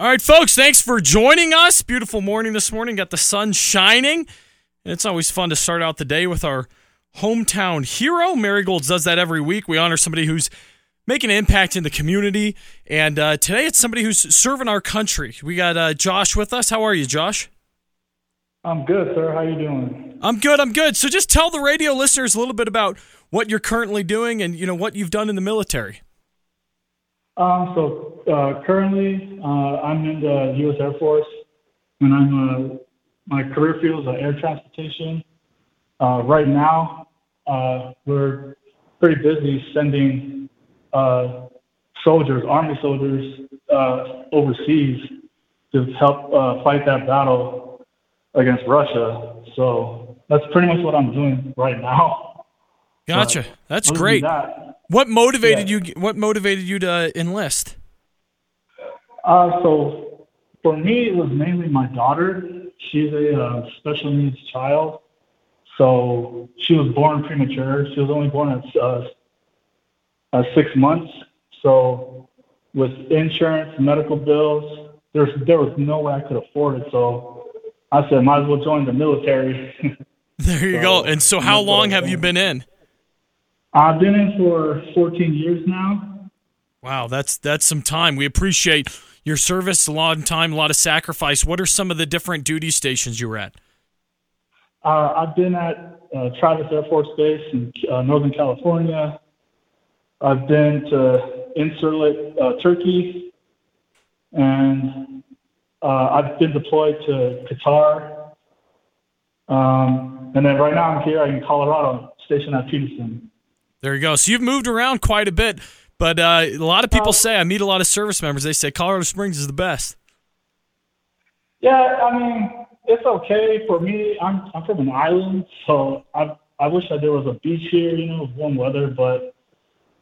All right, folks, thanks for joining us. Beautiful morning this morning. Got the sun shining. And it's always fun to start out the day with our hometown hero. Marigolds does that every week. We honor somebody who's making an impact in the community. And uh, today it's somebody who's serving our country. We got uh, Josh with us. How are you, Josh? I'm good, sir. How you doing? I'm good. I'm good. So just tell the radio listeners a little bit about what you're currently doing and you know what you've done in the military. Um, so uh, currently, uh, I'm in the U.S. Air Force, and uh, my career field is air transportation. Right now, we're pretty busy sending soldiers, Army soldiers, overseas to help fight that battle against Russia. So that's pretty much what I'm doing right now. Gotcha. But That's great. that, What motivated Yeah. you? What motivated you to enlist? Uh, so for me, it was mainly my daughter. She's a uh, special needs child. So she was born premature. She was only born at uh, uh, six months. So with insurance, medical bills, there's there was no way I could afford it. So I said, might as well join the military. There you go. And so, how long have you been in? I've been in for 14 years now. Wow, that's that's some time. We appreciate your service, a lot of time, a lot of sacrifice. What are some of the different duty stations you were at? Uh, I've been at uh, Travis Air Force Base in uh, Northern California. I've been to Incirlik, uh, Turkey, and uh, I've been deployed to Qatar. Um, and then right now I'm here in Colorado, stationed at Peterson. There you go. So you've moved around quite a bit, but uh, a lot of people say I meet a lot of service members. They say Colorado Springs is the best. Yeah, I mean it's okay for me. I'm I'm from an island, so I I wish that there was a beach here, you know, warm weather. But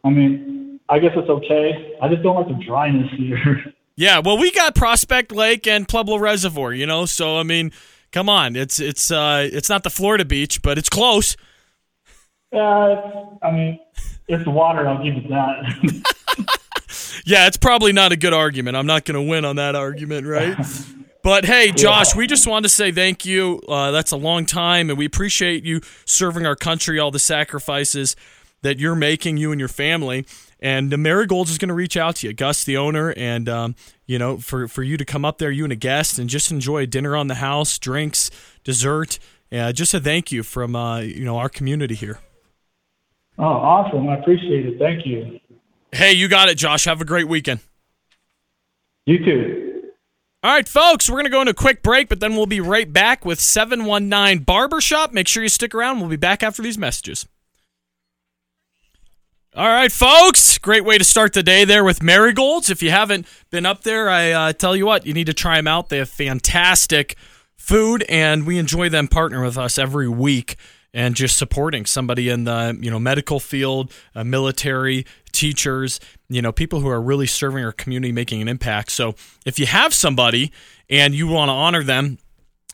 I mean, I guess it's okay. I just don't like the dryness here. Yeah, well, we got Prospect Lake and Pueblo Reservoir, you know. So I mean, come on, it's it's uh, it's not the Florida beach, but it's close. Yeah, I mean, it's water. I'll give it that. Yeah, it's probably not a good argument. I'm not going to win on that argument, right? But hey, Josh, we just wanted to say thank you. Uh, that's a long time, and we appreciate you serving our country, all the sacrifices that you're making, you and your family. And the Marigolds is going to reach out to you, Gus, the owner, and um, you know, for for you to come up there, you and a guest, and just enjoy dinner on the house, drinks, dessert, uh, just a thank you from uh, you know our community here. Oh, awesome! I appreciate it. Thank you. Hey, you got it, Josh. Have a great weekend. You too. All right, folks, we're going to go into a quick break, but then we'll be right back with 719 Barbershop. Make sure you stick around. We'll be back after these messages. All right, folks, great way to start the day there with Marigolds. If you haven't been up there, I uh, tell you what, you need to try them out. They have fantastic food, and we enjoy them partner with us every week and just supporting somebody in the you know medical field, uh, military, teachers, you know people who are really serving our community, making an impact. So if you have somebody and you want to honor them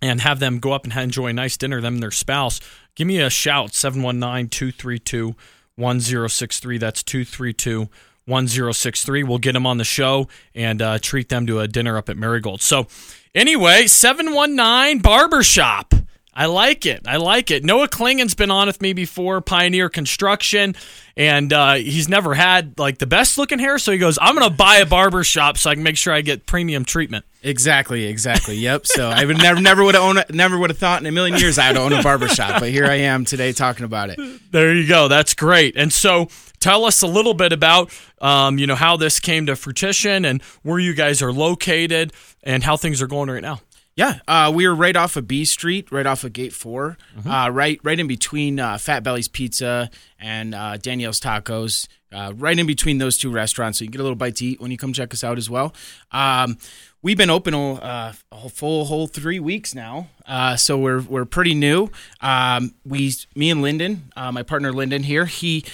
and have them go up and enjoy a nice dinner, them and their spouse, give me a shout 719 232 1063. That's 232 1063. We'll get them on the show and uh, treat them to a dinner up at Marigold. So, anyway, 719 Barbershop. I like it. I like it. Noah Klingen's been on with me before, Pioneer Construction, and uh, he's never had like the best looking hair. So he goes, "I'm gonna buy a barber shop so I can make sure I get premium treatment." Exactly, exactly. Yep. So I would never, never would have owned, never would have thought in a million years I would own a barber shop, but here I am today talking about it. There you go. That's great. And so, tell us a little bit about, um, you know, how this came to fruition and where you guys are located and how things are going right now. Yeah, uh, we were right off of B Street, right off of Gate 4 uh, right, right in between uh, Fat Belly's Pizza and uh, Danielle's Tacos. Uh, right in between those two restaurants, so you can get a little bite to eat when you come check us out as well. Um, we've been open uh, a full whole three weeks now, uh, so we're we're pretty new. Um, we, me and Lyndon, uh, my partner Lyndon here, he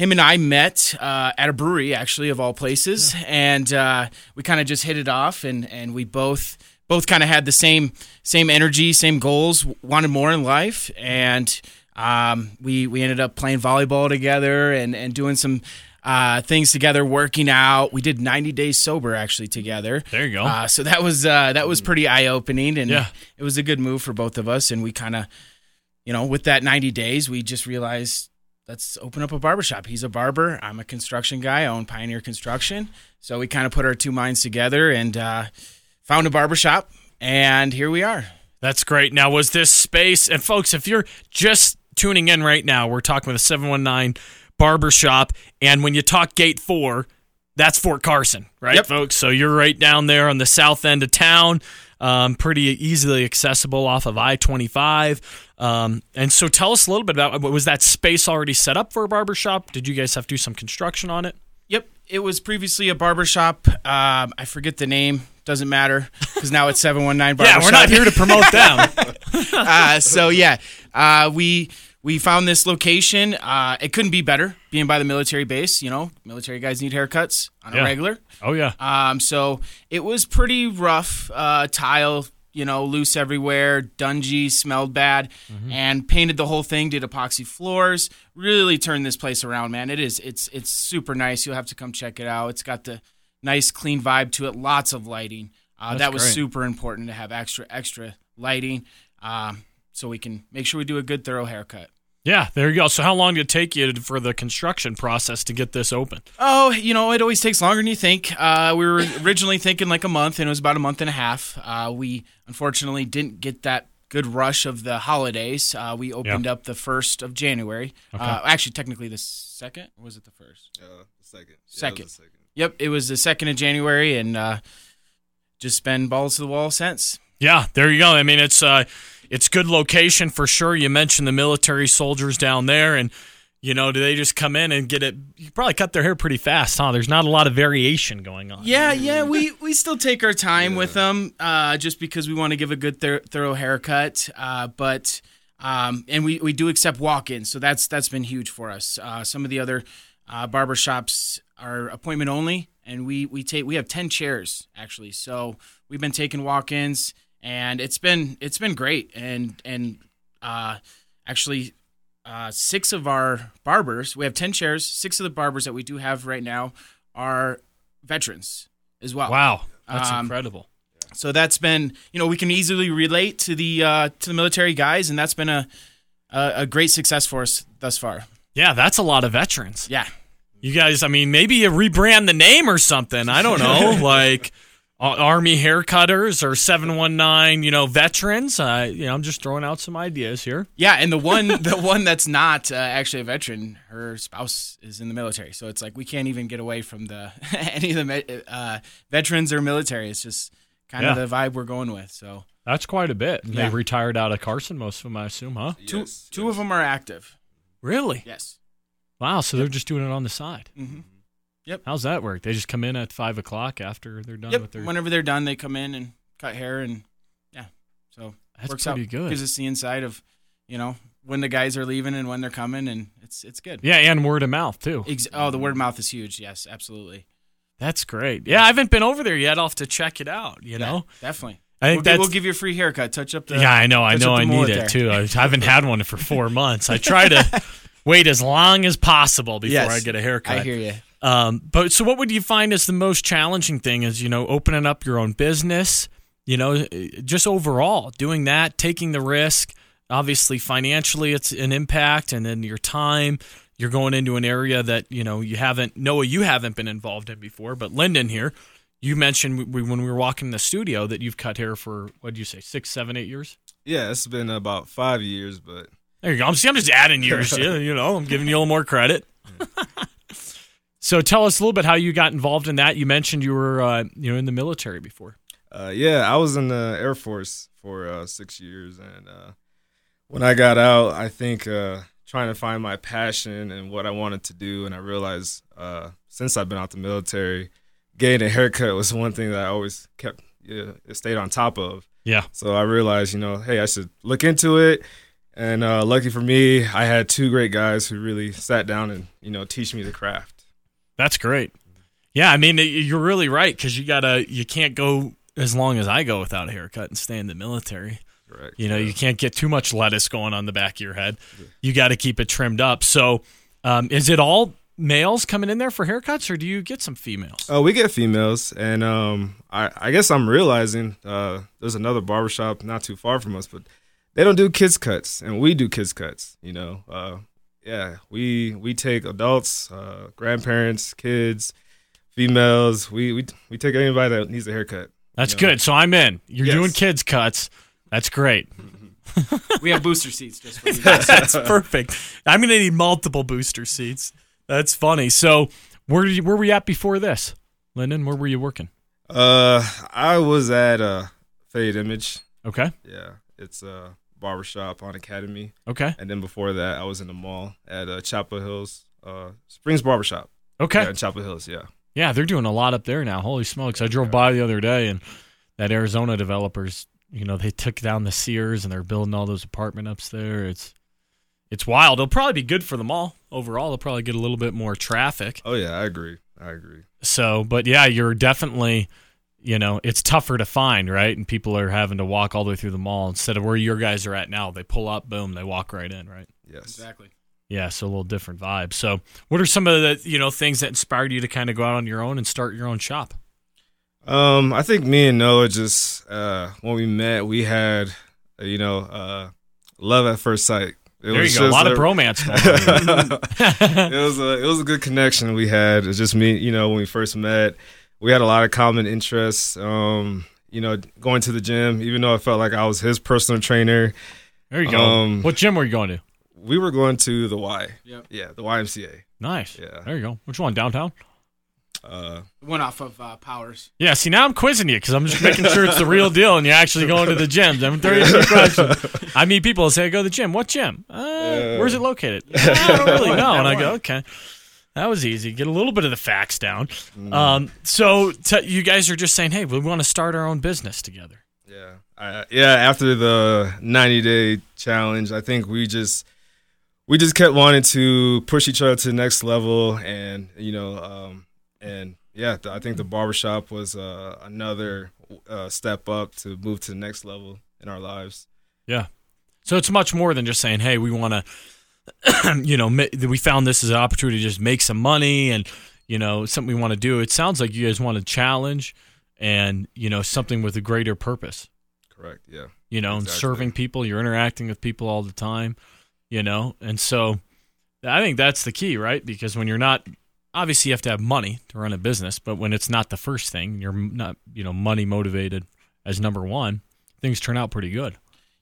him and I met uh, at a brewery, actually, of all places, and uh, we kind of just hit it off, and and we both both kind of had the same same energy, same goals, wanted more in life, and um, we we ended up playing volleyball together and and doing some uh, things together, working out. We did 90 days sober actually together. There you go. Uh, so that was uh, that was pretty eye opening, and Yeah. it was a good move for both of us. And we kind of, you know, with that 90 days, we just realized let's open up a barbershop. He's a barber. I'm a construction guy. I own Pioneer Construction. So we kind of put our two minds together and uh, found a barbershop, and here we are. That's great. Now, was this space, and folks, if you're just tuning in right now, we're talking with a 719 barbershop. And when you talk gate four, that's Fort Carson, right, Yep. folks? So you're right down there on the south end of town, um, pretty easily accessible off of I 25. Um, and so tell us a little bit about was that space already set up for a barbershop? Did you guys have to do some construction on it? Yep, it was previously a barbershop. Um, I forget the name. Doesn't matter because now it's 719 Barbershop. Yeah, we're not here to promote them. uh, so yeah, uh, we we found this location. Uh, it couldn't be better, being by the military base. You know, military guys need haircuts on Yeah. a regular. oh, yeah. Um, so it was pretty rough. Uh, tile, you know, loose everywhere. Dungy, smelled bad, and painted the whole thing. Did epoxy floors. Really turned this place around, man. It is. It's it's super nice. You'll have to come check it out. It's got the nice, clean vibe to it. Lots of lighting. Uh, that was great. super important to have extra extra lighting, um, so we can make sure we do a good, thorough haircut. Yeah, there you go. So, how long did it take you for the construction process to get this open? Oh, you know, it always takes longer than you think. Uh, we were originally thinking like a month, and it was about a month and a half. Uh, we unfortunately didn't get that good rush of the holidays. Uh, we opened up the first of January. Uh, actually, technically the second. Or was it the first? Uh, the second. Yeah, it was Second. the second. Yep, it was the second of January, and uh, just been balls to the wall since. Yeah, there you go. I mean, it's uh, it's good location for sure. You mentioned the military soldiers down there, and you know, do they just come in and get it? You probably cut their hair pretty fast, huh? There's not a lot of variation going on. Yeah, yeah, we, we still take our time with them, uh, just because we want to give a good thor- thorough haircut. Uh, but um, and we, we do accept walk-ins, so that's that's been huge for us. Uh, some of the other uh, barber shops are appointment only, and we we take we have ten chairs actually, so we've been taking walk-ins, and it's been it's been great, and and uh, actually uh, six of our barbers. We have ten chairs. Six of the barbers that we do have right now are veterans as well. Wow, that's Um, incredible. So that's been you know we can easily relate to the uh, to the military guys, and that's been a, a a great success for us thus far. Yeah, that's a lot of veterans. Yeah. You guys, I mean, maybe you rebrand the name or something. I don't know, like Army haircutters or seven one nine. You know, veterans. Uh, you know, I'm just throwing out some ideas here. Yeah, and the one the one that's not uh, actually a veteran, her spouse is in the military, so it's like we can't even get away from the any of the uh, veterans or military. It's just kind Yeah. of the vibe we're going with. So That's quite a bit. They retired out of Carson, most of them, I assume, huh? two Yes, two of them are active. Really? Yes. Wow. So they're just doing it on the side. hmm How's that work? They just come in at five o'clock after they're done with Yep. their. Whenever they're done, they come in and cut hair, and yeah, so That's works pretty out. good. Gives us the inside of, you know, when the guys are leaving and when they're coming, and it's it's good. yeah, and word of mouth too. Ex- oh, the word of mouth is huge. Yes, absolutely. That's great. Yeah, I haven't been over there yet. I'll have to check it out. You know, definitely. I think we'll, we'll give you a free haircut. Touch up the. yeah, I know. I know. I need it there. too. I haven't had one for four months. I try to wait as long as possible before Yes, I get a haircut. I hear you. Um, but so, what would you find is the most challenging thing? Is you know opening up your own business. You know, just overall doing that, taking the risk. Obviously, financially, it's an impact, and then your time. You're going into an area that you know you haven't Noah, you haven't been involved in before. But Lyndon here, you mentioned we, when we were walking in the studio that you've cut hair for what did you say, six, seven, eight years? Yeah, it's been about five years, but There you go. I'm, see, I'm just adding years. you, you know, I'm giving you a little more credit. so tell us a little bit how you got involved in that. You mentioned you were, uh, you know, in the military before. uh, yeah, I was in the Air Force for uh, six years, and uh, when I got out, I think uh, trying to find my passion and what I wanted to do, and I realized uh, since I've been out the military, getting a haircut was one thing that I always kept, yeah, stayed on top of. Yeah. So I realized, you know, hey, I should look into it. And uh, lucky for me, I had two great guys who really sat down and you know teach me the craft. That's great. Yeah, I mean, you're really right because you gotta, you can't go as long as I go without a haircut and stay in the military. Correct. You know, you can't get too much lettuce going on the back of your head. You got to keep it trimmed up. So, um, is it all males coming in there for haircuts, or do you get some females? Oh, we get females, and um, I, I guess I'm realizing uh, there's another barbershop not too far from us, but they don't do kids cuts, and we do kids cuts. You know, uh, yeah, we we take adults, uh, grandparents, kids, females. We we we take anybody that needs a haircut. That's you know. good. So I'm in. You're Yes. doing kids cuts. That's great. We have booster seats just for you guys. That's perfect. I'm gonna need multiple booster seats. That's funny. So where did you, where were you at before this, Lyndon? Where were you working? Uh, I was at uh, Fade Image. Okay. Yeah, it's a barbershop on Academy, Okay. and then before that, I was in the mall at uh, Chapel Hills, uh, Springs Barbershop. Okay. Yeah, in Chapel Hills. Yeah. Yeah, they're doing a lot up there now. Holy smokes. I drove by the other day and that Arizona developers, you know, they took down the Sears and they're building all those apartment ups there. It's it's wild. It'll probably be good for the mall overall. They'll probably get a little bit more traffic. Oh yeah, I agree. I agree. So, but yeah, you're definitely, you know, it's tougher to find, right? And people are having to walk all the way through the mall instead of where your guys are at now. They pull up, boom, they walk right in, right? Yes. exactly. Yeah, so a little different vibe. So, what are some of the, you know, things that inspired you to kind of go out on your own and start your own shop? Um, I think me and Noah just uh when we met, we had uh, you know uh love at first sight. It There was you go. A just lot of bromance. going it was a it was a good connection we had. It's just me, you know, when we first met, we had a lot of common interests. Um, you know, going to the gym, even though I felt like I was his personal trainer, There you go. Um, what gym were you going to? we were going to the Y. Yep. Yeah, the YMCA. Nice. Yeah. There you go. Which one? Downtown? Uh, One off of uh, Powers. Yeah. See, now I'm quizzing you because I'm just making sure it's the real deal and you're actually going to the gym. I'm throwing you a. I meet people that say, I go to the gym. What gym? Uh, where's it located? I don't really know. And I go, okay. That was easy. Get a little bit of the facts down. Um, so t- you guys are just saying, hey, we want to start our own business together. Yeah, I, yeah. After the 90 day challenge, I think we just we just kept wanting to push each other to the next level, and you know, um, and yeah, I think the barbershop was uh, another uh, step up to move to the next level in our lives. Yeah. So it's much more than just saying, "Hey, we want to," you know, we found this as an opportunity to just make some money and you know something we want to do. It sounds like you guys want to challenge and you know something with a greater purpose. Correct. Yeah. You know, and serving people. You're interacting with people all the time. You know, and so I think that's the key, right? Because when you're not obviously you have to have money to run a business, but when it's not the first thing, you're not you know money motivated as number one. Things turn out pretty good.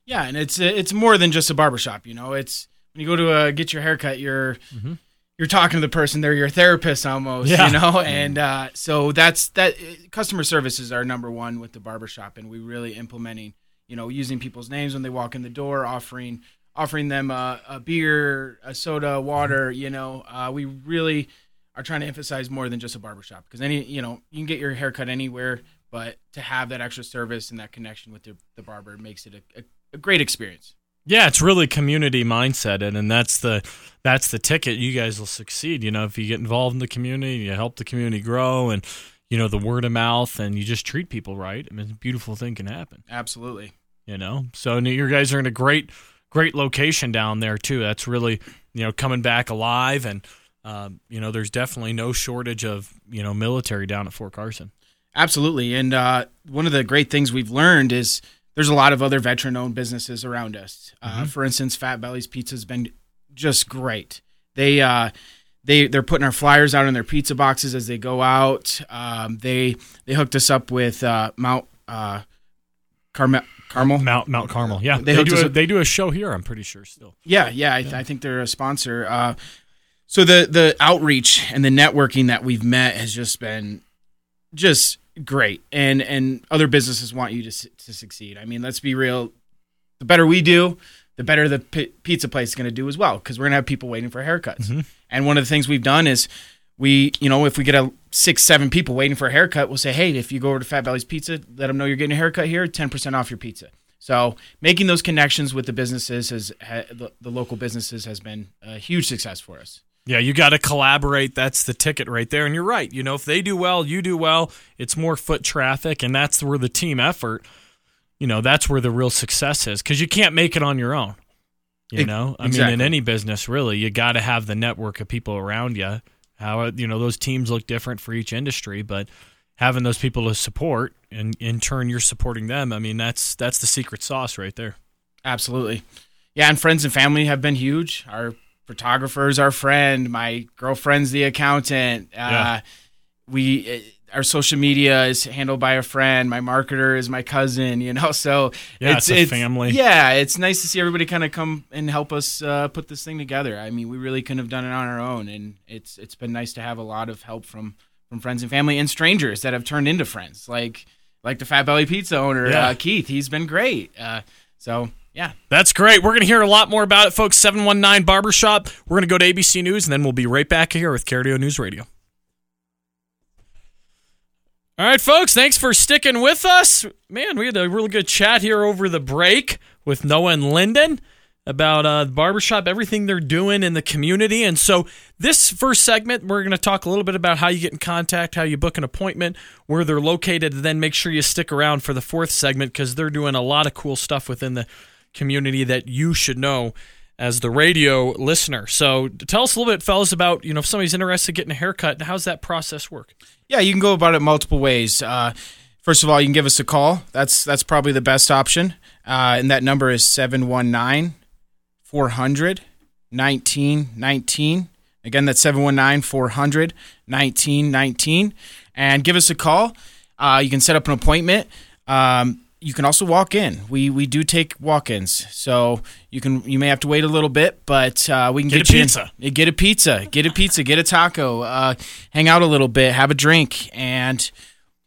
Yeah, and it's it's more than just a barbershop. You know, it's when you go to uh, get your haircut, you're Mhm. you're talking to the person. They're your therapist almost. Yeah. You know, and uh, so that's that. Customer service is our number one with the barbershop, and we really implementing. You know, using people's names when they walk in the door, offering offering them a, a beer, a soda, water. You know, uh, we really are trying to emphasize more than just a barbershop because any you know you can get your haircut anywhere, but to have that extra service and that connection with the, the barber makes it a, a, a great experience. Yeah, it's really community mindset, and, and that's the that's the ticket. You guys will succeed. You know, if you get involved in the community, you help the community grow, and you know the word of mouth, and you just treat people right. I mean, a beautiful thing can happen. Absolutely. You know, so you guys are in a great great location down there too. That's really you know coming back alive, and um, you know there's definitely no shortage of you know military down at Fort Carson. Absolutely. And uh, one of the great things we've learned is there's a lot of other veteran owned businesses around us. Uh, for instance, Fat Belly's Pizza has been just great. They, uh, they, they're putting our flyers out in their pizza boxes as they go out. Um, they they hooked us up with uh, Mount uh, Carmel. Carmel. Mount Mount Carmel, yeah, They they, do a, up- they do a show here. I'm pretty sure still. Yeah, yeah, I, I think they're a sponsor. Uh, so the the outreach and the networking that we've met has just been just great, and and other businesses want you to to succeed. I mean, let's be real. The better we do, the better the pi- pizza place is going to do as well, because we're going to have people waiting for haircuts. Mhm. And one of the things we've done is we, you know, if we get a six, seven people waiting for a haircut, we'll say, hey, if you go over to Fat Belly's Pizza, let them know you're getting a haircut here, ten percent off your pizza. So making those connections with the businesses has ha, the, the local businesses has been a huge success for us. Yeah, you got to collaborate. That's the ticket right there. And you're right. You know, if they do well, you do well. It's more foot traffic, and that's where the team effort. You know, that's where the real success is because you can't make it on your own. You know, I mean, in any business, really, you got to have the network of people around you how you know those teams look different for each industry, but having those people to support and in turn you're supporting them. I mean, that's that's the secret sauce right there. Absolutely. Yeah, and friends and family have been huge. Our photographer's our friend, my girlfriend's the accountant. Uh, we uh, our social media is handled by a friend. My marketer is my cousin. You know, so Yeah, it's a family. Yeah, it's nice to see everybody kind of come and help us uh, put this thing together. I mean, we really couldn't have done it on our own, and it's it's been nice to have a lot of help from from friends and family and strangers that have turned into friends, like like the Fat Belly Pizza owner Yeah. uh, Keith. He's been great. Uh, so yeah, That's great. We're going to hear a lot more about it, folks. 719 Barbershop. We're going to go to ABC News, and then we'll be right back here with Cardio News Radio. All right, folks, thanks for sticking with us. Man, we had a really good chat here over the break with Noah and Lyndon about uh, the barbershop, everything they're doing in the community. And so, this first segment, we're going to talk a little bit about how you get in contact, how you book an appointment, where they're located, and then make sure you stick around for the fourth segment because they're doing a lot of cool stuff within the community that you should know as the radio listener. So, tell us a little bit, fellas, about you know if somebody's interested in getting a haircut, how's that process work? Yeah, you can go about it multiple ways. Uh, first of all, you can give us a call. That's that's probably the best option. Uh, and that number is 719 400 1919. Again, that's 719 400 1919. And give us a call. Uh, you can set up an appointment. Um, you can also walk in. We we do take walk-ins, so you can you may have to wait a little bit, but uh, we can Get get, a you in- pizza. yeah, Get a pizza. Get a pizza. Get a taco. Uh, hang out a little bit. Have a drink, and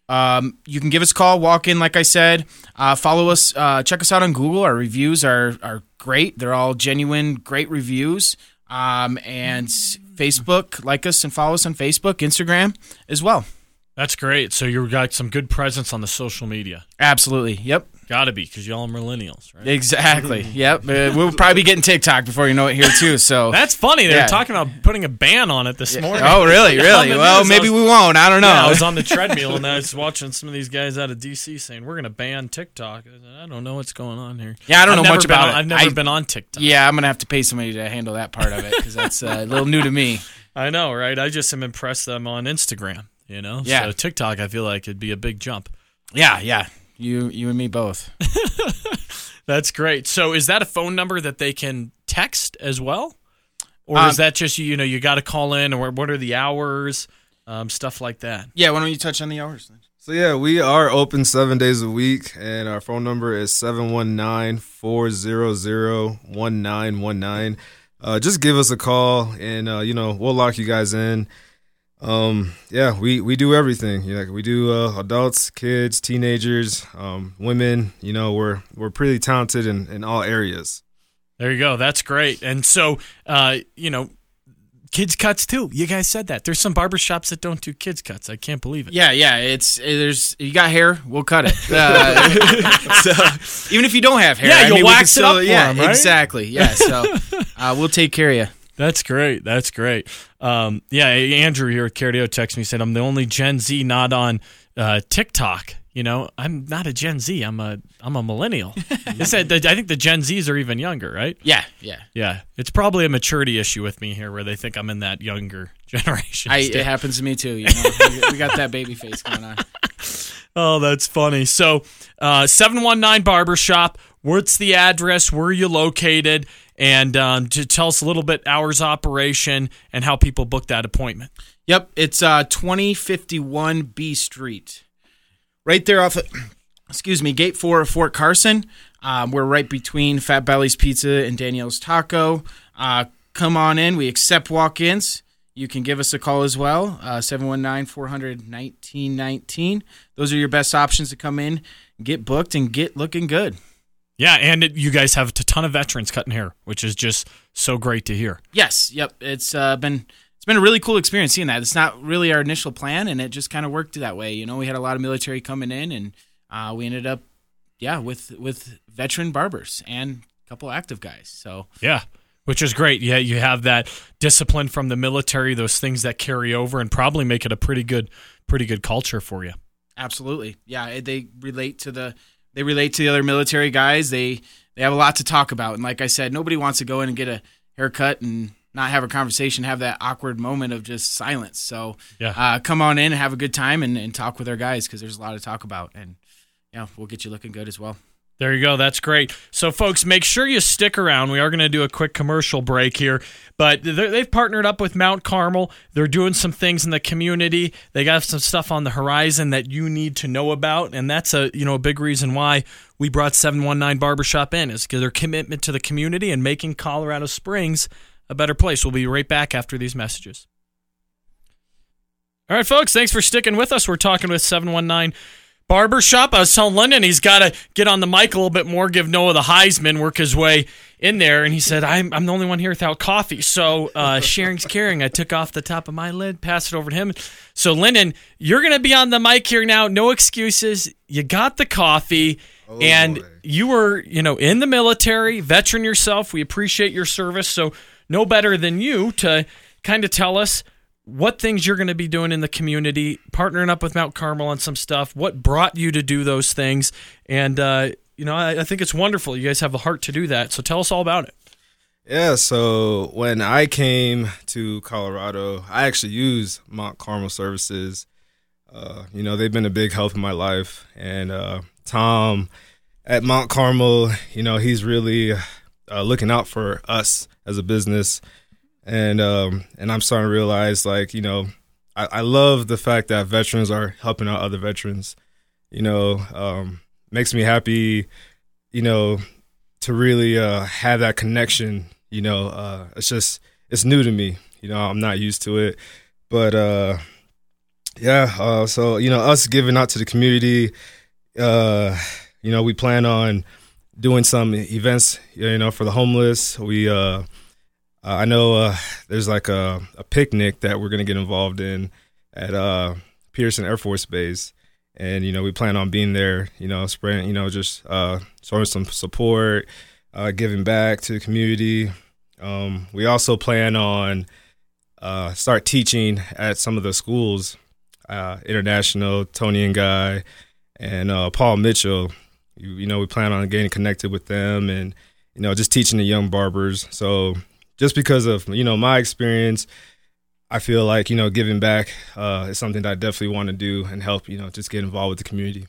um, you can give us a call. Walk in, like I said. Uh, follow us. Uh, check us out on Google. Our reviews are are great. They're all genuine, great reviews. Um, and Facebook, like us and follow us on Facebook, Instagram as well. That's great. So you've got some good presence on the social media. Absolutely. Yep. Got to be because y'all are millennials, right? Exactly. Yep. Uh, we'll probably be getting TikTok before you know it here too. So. That's funny. They Yeah. were talking about putting a ban on it this morning. Oh, really? Really? Well, news, maybe was- we won't. I don't know. Yeah, I was on the treadmill and I was watching some of these guys out of DC saying we're going to ban TikTok. I don't know what's going on here. Yeah, I don't I've know much about on- it. I've never I- been on TikTok. Yeah, I'm gonna have to pay somebody to handle that part of it because that's uh, a little new to me. I know, right? I just am impressed that I'm on Instagram. You know, Yeah. So TikTok, I feel like it'd be a big jump. Yeah, yeah. You, you and me both. That's great. So is that a phone number that they can text as well, or Um, is that just you know you got to call in, or what are the hours, um, stuff like that? Yeah. Why don't you touch on the hours? Then? So yeah, we are open seven days a week, and our phone number is 719-400-1919. Uh, just give us a call, and uh, you know we'll lock you guys in. Um, yeah, we we do everything. You know, we do uh, adults, kids, teenagers, um, women. You know, we're we're pretty talented in, in all areas. There you go. That's great. And so, uh, you know, kids cuts too. You guys said that. There's some barbershops that don't do kids cuts. I can't believe it. Yeah, yeah. It's there's you got hair, we'll cut it. Uh, so even if you don't have hair, Yeah, I you'll mean, wax it still, up for Yeah, 'em, right? exactly. Yeah. So uh, we'll take care of you. That's great. That's great. Um, yeah, Andrew here at Cardio texted me said I'm the only Gen Z not on uh, TikTok. You know, I'm not a Gen Z. I'm a I'm a millennial. He said I think the Gen Zs are even younger, right? Yeah, yeah. Yeah, it's probably a maturity issue with me here, where they think I'm in that younger generation. I, it happens to me too. You know, we, we got that baby face going on. Oh, that's funny. So, uh, 719 Barbershop. What's the address? Where are you located? And um, to tell us a little bit hours operation and how people book that appointment. Yep, it's uh 2051 B Street. Right there off of, excuse me, gate 4 of Fort Carson. Um, we're right between Fat Belly's Pizza and Danielle's Taco. Uh, come on in. We accept walk-ins. You can give us a call as well, uh, 719-400-1919. Those are your best options to come in, get booked, and get looking good. Yeah, and it, you guys have a ton of veterans cutting hair, which is just so great to hear. Yes, yep. It's uh, been it's been a really cool experience seeing that. It's not really our initial plan, and it just kind of worked that way. You know, we had a lot of military coming in, and uh, we ended up, yeah, with with veteran barbers and a couple active guys. So Yeah, which is great. Yeah, you have that discipline from the military, those things that carry over, and probably make it a pretty good, pretty good culture for you. absolutely, yeah, they relate to the they relate to the other military guys. They they have a lot to talk about, and like I said, nobody wants to go in and get a haircut and not have a conversation, have that awkward moment of just silence. So Yeah. uh, come on in and have a good time and, and talk with our guys because there's a lot to talk about. And yeah, we'll get you looking good as well. There you go. That's great. So, folks, make sure you stick around. We are going to do a quick commercial break here, but they've partnered up with Mount Carmel. They're doing some things in the community. They got some stuff on the horizon that you need to know about, and that's a you know a big reason why we brought 719 Barbershop in is their commitment to the community and making Colorado Springs a better place. We'll be right back after these messages. All right, folks, thanks for sticking with us. We're talking with 719 Barbershop. I was telling Lyndon he's got to get on the mic a little bit more, give Noah the Heisman, work his way in there. And he said, I'm, I'm the only one here without coffee. So uh, sharing's caring. I took off the top of my lid, passed it over to him. So, Lyndon, you're going to be on the mic here now. No excuses. You got the coffee. and boy. you were, you know, in the military, veteran yourself. We appreciate your service. So, no better than you to kind of tell us what things you're going to be doing in the community, partnering up with Mount Carmel on some stuff, what brought you to do those things. And, uh, you know, I, I think it's wonderful. You guys have a heart to do that. So tell us all about it. Yeah, so when I came to Colorado, I actually used Mount Carmel services. Uh, you know, they've been a big help in my life. And uh, Tom at Mount Carmel, you know, he's really uh, looking out for us as a business. And um, and I'm starting to realize, like, you know, I, I love the fact that veterans are helping out other veterans. You know, um, makes me happy. You know, to really uh, have that connection. You know, uh, it's just it's new to me. You know, I'm not used to it, but uh, yeah. Uh, so you know, us giving out to the community. Uh, you know, we plan on doing some events. You know, for the homeless. We uh, I know uh, there's like a, a picnic that we're gonna get involved in at uh, Peterson Air Force Base. And you know we plan on being there you know spreading you know just uh showing some support uh giving back to the community. Um we also plan on uh start teaching at some of the schools international Toni and Guy and paul mitchell. You, you know we plan on getting connected with them and you know just teaching the young barbers. So just because of you know my experience I feel like you know giving back uh, is something that I definitely want to do and help you know just get involved with the community.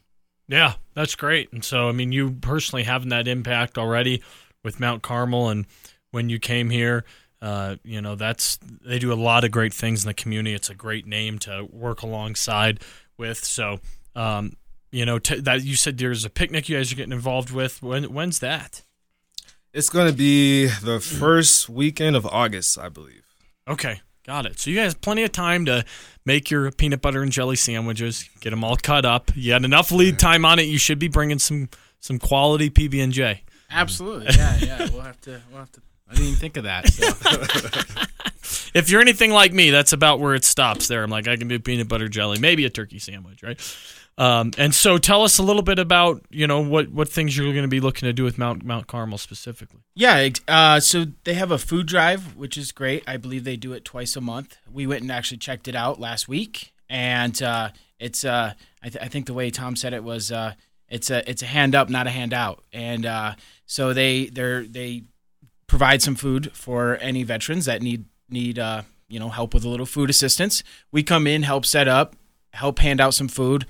Yeah, that's great. And so, I mean, you personally having that impact already with Mount Carmel, and when you came here, uh, you know, that's they do a lot of great things in the community. It's a great name to work alongside with. So, um, you know, t- that you said there's a picnic you guys are getting involved with. When when's that? It's going to be the first weekend of August, I believe. Okay, got it. So you guys have plenty of time to make your peanut butter and jelly sandwiches, get them all cut up. You had enough lead time on it. You should be bringing some some quality PB and J. Absolutely. Yeah, yeah. We'll have to. We'll have to. I didn't even think of that. So. If you're anything like me, that's about where it stops there. I'm like, I can do peanut butter jelly, maybe a turkey sandwich, right? Um, and so, tell us a little bit about you know what what things you're going to be looking to do with Mount Mount Carmel specifically. Yeah, uh, so they have a food drive, which is great. I believe they do it twice a month. We went and actually checked it out last week, and uh, it's uh, I, th- I think the way Tom said it was uh, it's a it's a hand up, not a handout, and uh, so they they they provide some food for any veterans that need need uh, you know help with a little food assistance. We come in, help set up, help hand out some food,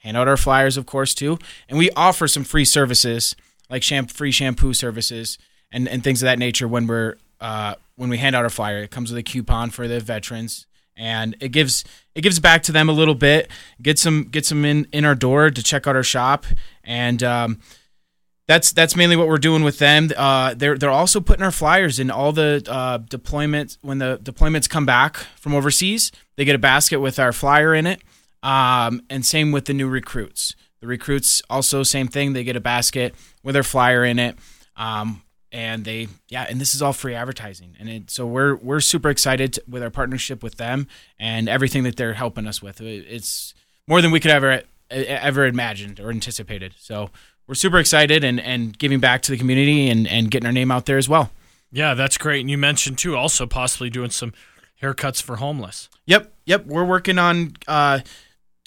hand out our flyers, of course, too, and we offer some free services like free shampoo services and, and things of that nature when we're uh, when we hand out our flyer. It comes with a coupon for the veterans, and it gives it gives back to them a little bit. Gets them gets them in in our door to check out our shop, and um, that's that's mainly what we're doing with them. Uh, they're they're also putting our flyers in all the uh, deployments when the deployments come back from overseas. They get a basket with our flyer in it, um, and same with the new recruits. The recruits also same thing. They get a basket with their flyer in it, um, and they yeah, and this is all free advertising. And it, so we're we're super excited with our partnership with them and everything that they're helping us with. It's more than we could ever ever imagined or anticipated. So we're super excited and, and giving back to the community and, and getting our name out there as well. Yeah, that's great. And you mentioned too, also possibly doing some haircuts for homeless. Yep, yep. We're working on uh,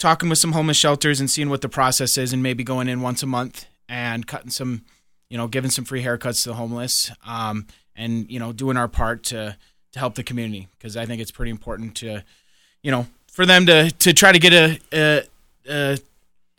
talking with some homeless shelters and seeing what the process is, and maybe going in once a month and cutting some, you know, giving some free haircuts to the homeless, um, and you know, doing our part to to help the community because I think it's pretty important to, you know, for them to to try to get a, a, a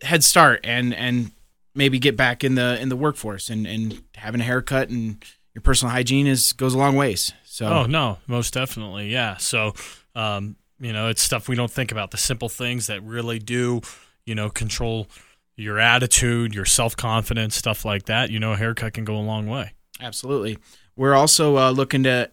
head start and and maybe get back in the in the workforce and and having a haircut and your personal hygiene is goes a long ways. So Oh no, most definitely, yeah. So, um, you know, it's stuff we don't think about. The simple things that really do, you know, control your attitude, your self confidence, stuff like that. You know, a haircut can go a long way. Absolutely. We're also uh, looking to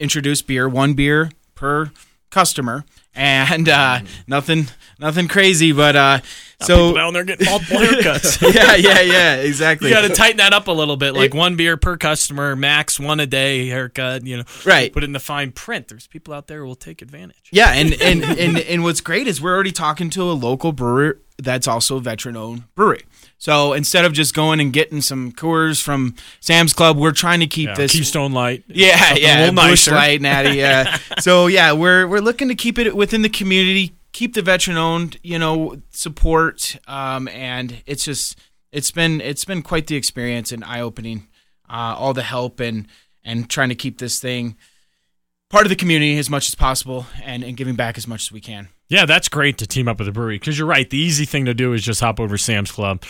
introduce beer, one beer per customer, and uh, nothing, nothing crazy, but uh, so down there getting multiple haircuts. yeah, yeah, yeah, exactly. You got to tighten that up a little bit, like one beer per customer, max one a day haircut. You know, Right. Put it in the fine print. There's people out there who will take advantage. Yeah, and, and and and what's great is we're already talking to a local brewer that's also a veteran-owned brewery. So instead of just going and getting some Coors from Sam's Club, we're trying to keep Yeah, this Keystone Light. Yeah, yeah, a little Busch nicer. Light, Natty. Yeah. so yeah, we're we're looking to keep it within the community, keep the veteran-owned, you know, support, um, and it's just it's been it's been quite the experience and eye-opening. Uh, all the help and and trying to keep this thing part of the community as much as possible and, and giving back as much as we can. Yeah, that's great to team up with a brewery because you're right. The easy thing to do is just hop over Sam's Club,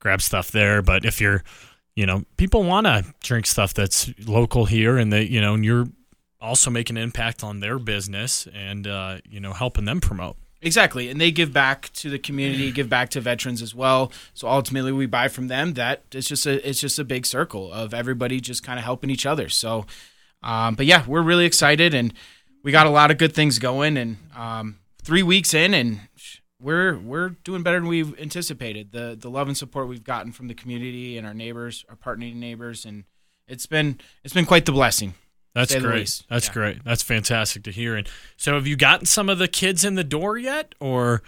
grab stuff there. But if you're, you know, people want to drink stuff that's local here, and they, you know, and you're also making an impact on their business and uh, you know helping them promote. Exactly, and they give back to the community, give back to veterans as well. So ultimately, we buy from them. That it's just a it's just a big circle of everybody just kind of helping each other. So, um, but yeah, we're really excited, and we got a lot of good things going. And um, three weeks in, and we're we're doing better than we've anticipated. The the love and support we've gotten from the community and our neighbors, our partnering neighbors, and it's been it's been quite the blessing. That's great. That's Yeah. great. That's fantastic to hear. And so, have you gotten some of the kids in the door yet, or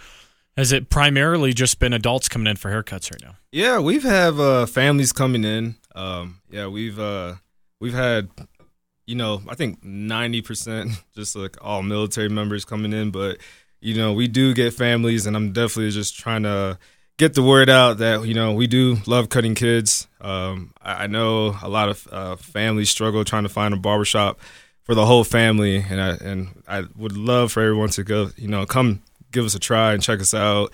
has it primarily just been adults coming in for haircuts right now? Yeah, we've have uh, families coming in. Um, yeah, we've uh, we've had, you know, I think ninety percent just like all military members coming in, but you know, we do get families, and I'm definitely just trying to get the word out that you know we do love cutting kids. Um, I, I know a lot of uh, families struggle trying to find a barbershop for the whole family, and I and I would love for everyone to go, you know, come give us a try and check us out.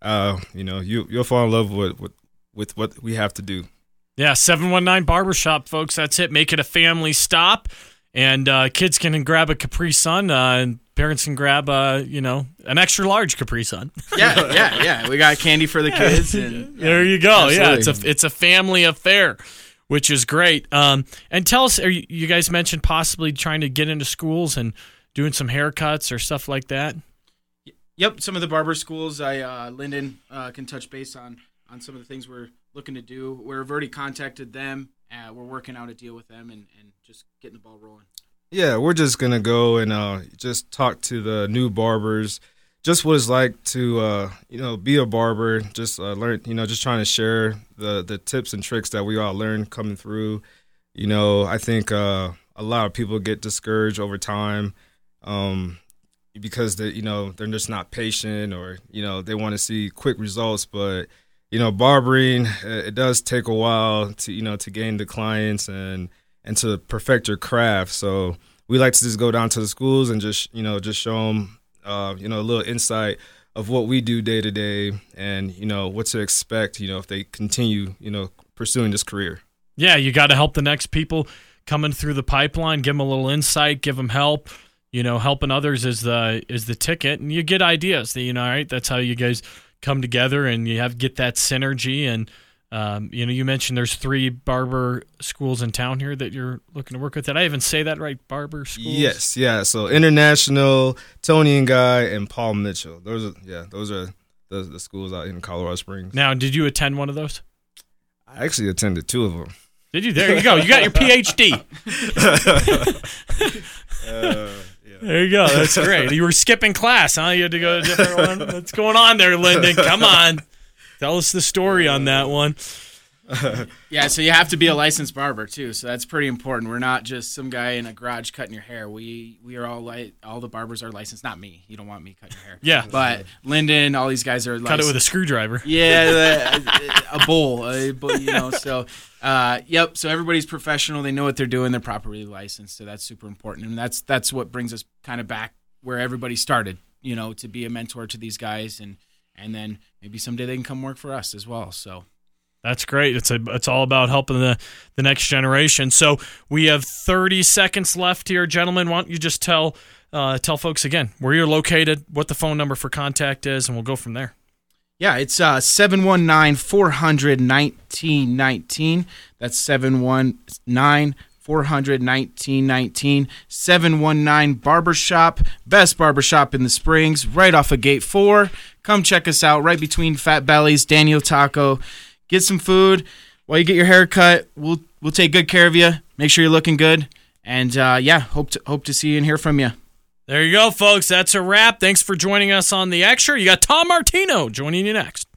Uh, you know, you you'll fall in love with with, with what we have to do. Yeah, 719 Barbershop, folks. That's it. Make it a family stop. And uh, kids can grab a Capri Sun, uh, and parents can grab, uh, you know, an extra large Capri Sun. Yeah, yeah, yeah. We got candy for the kids, and there you go. Yeah, it's a it's a family affair, which is great. Um, and tell us, are you, you guys mentioned possibly trying to get into schools and doing some haircuts or stuff like that? Yep, some of the barber schools. I uh, Lyndon uh, can touch base on on some of the things we're looking to do. We've already contacted them. Uh, we're working out a deal with them and, and just getting the ball rolling. Yeah, we're just gonna go and uh, just talk to the new barbers, just what it's like to uh, you know be a barber. Just uh, learn, you know, just trying to share the the tips and tricks that we all learned coming through. You know, I think uh, a lot of people get discouraged over time um, because they, you know, they're just not patient or you know they want to see quick results, but you know, barbering uh, it does take a while to you know to gain the clients and and to perfect your craft. So we like to just go down to the schools and just you know just show them uh, you know a little insight of what we do day to day and you know what to expect. You know if they continue you know pursuing this career. Yeah, you got to help the next people coming through the pipeline. Give them a little insight. Give them help. You know, helping others is the is the ticket, and you get ideas. You know, right? That's how you guys come together, and you have get that synergy. And um, you know, you mentioned there's three barber schools in town here that you're looking to work with. Did I even say that right? Barber schools. Yes, yeah. So international, Toni and Guy, and Paul Mitchell. Those are yeah, those are the, the schools out in Colorado Springs. Now, did you attend one of those? I actually attended two of them. Did you? There you go. You got your PhD. There you go. That's great. You were skipping class, huh? You had to go to a different one. What's going on there, Lyndon? Come on. Tell us the story on that one. Yeah, so you have to be a licensed barber too. So that's pretty important. We're not just some guy in a garage cutting your hair. We we are all like all the barbers are licensed. Not me. You don't want me cutting your hair. Yeah. But Lyndon, all these guys are Cut it with a screwdriver. Yeah, a bowl, a bowl, you know. So, uh, yep. So everybody's professional. They know what they're doing. They're properly licensed. So that's super important, and that's that's what brings us kind of back where everybody started. You know, to be a mentor to these guys, and and then maybe someday they can come work for us as well. So. That's great. It's a it's all about helping the the next generation. So we have 30 seconds left here, gentlemen. Why don't you just tell uh, tell folks again where you're located, what the phone number for contact is, and we'll go from there. Yeah, it's uh 719 400 1919. That's 719 400 1919. 719 Barbershop, best barbershop in the Springs, right off of Gate 4. Come check us out right between Fat Bellies, Daniel Taco. Get some food while you get your hair cut. We'll we'll take good care of you. Make sure you're looking good. And uh, yeah, hope to hope to see you and hear from you. There you go, folks. That's a wrap. Thanks for joining us on the extra. You got Tom Martino joining you next.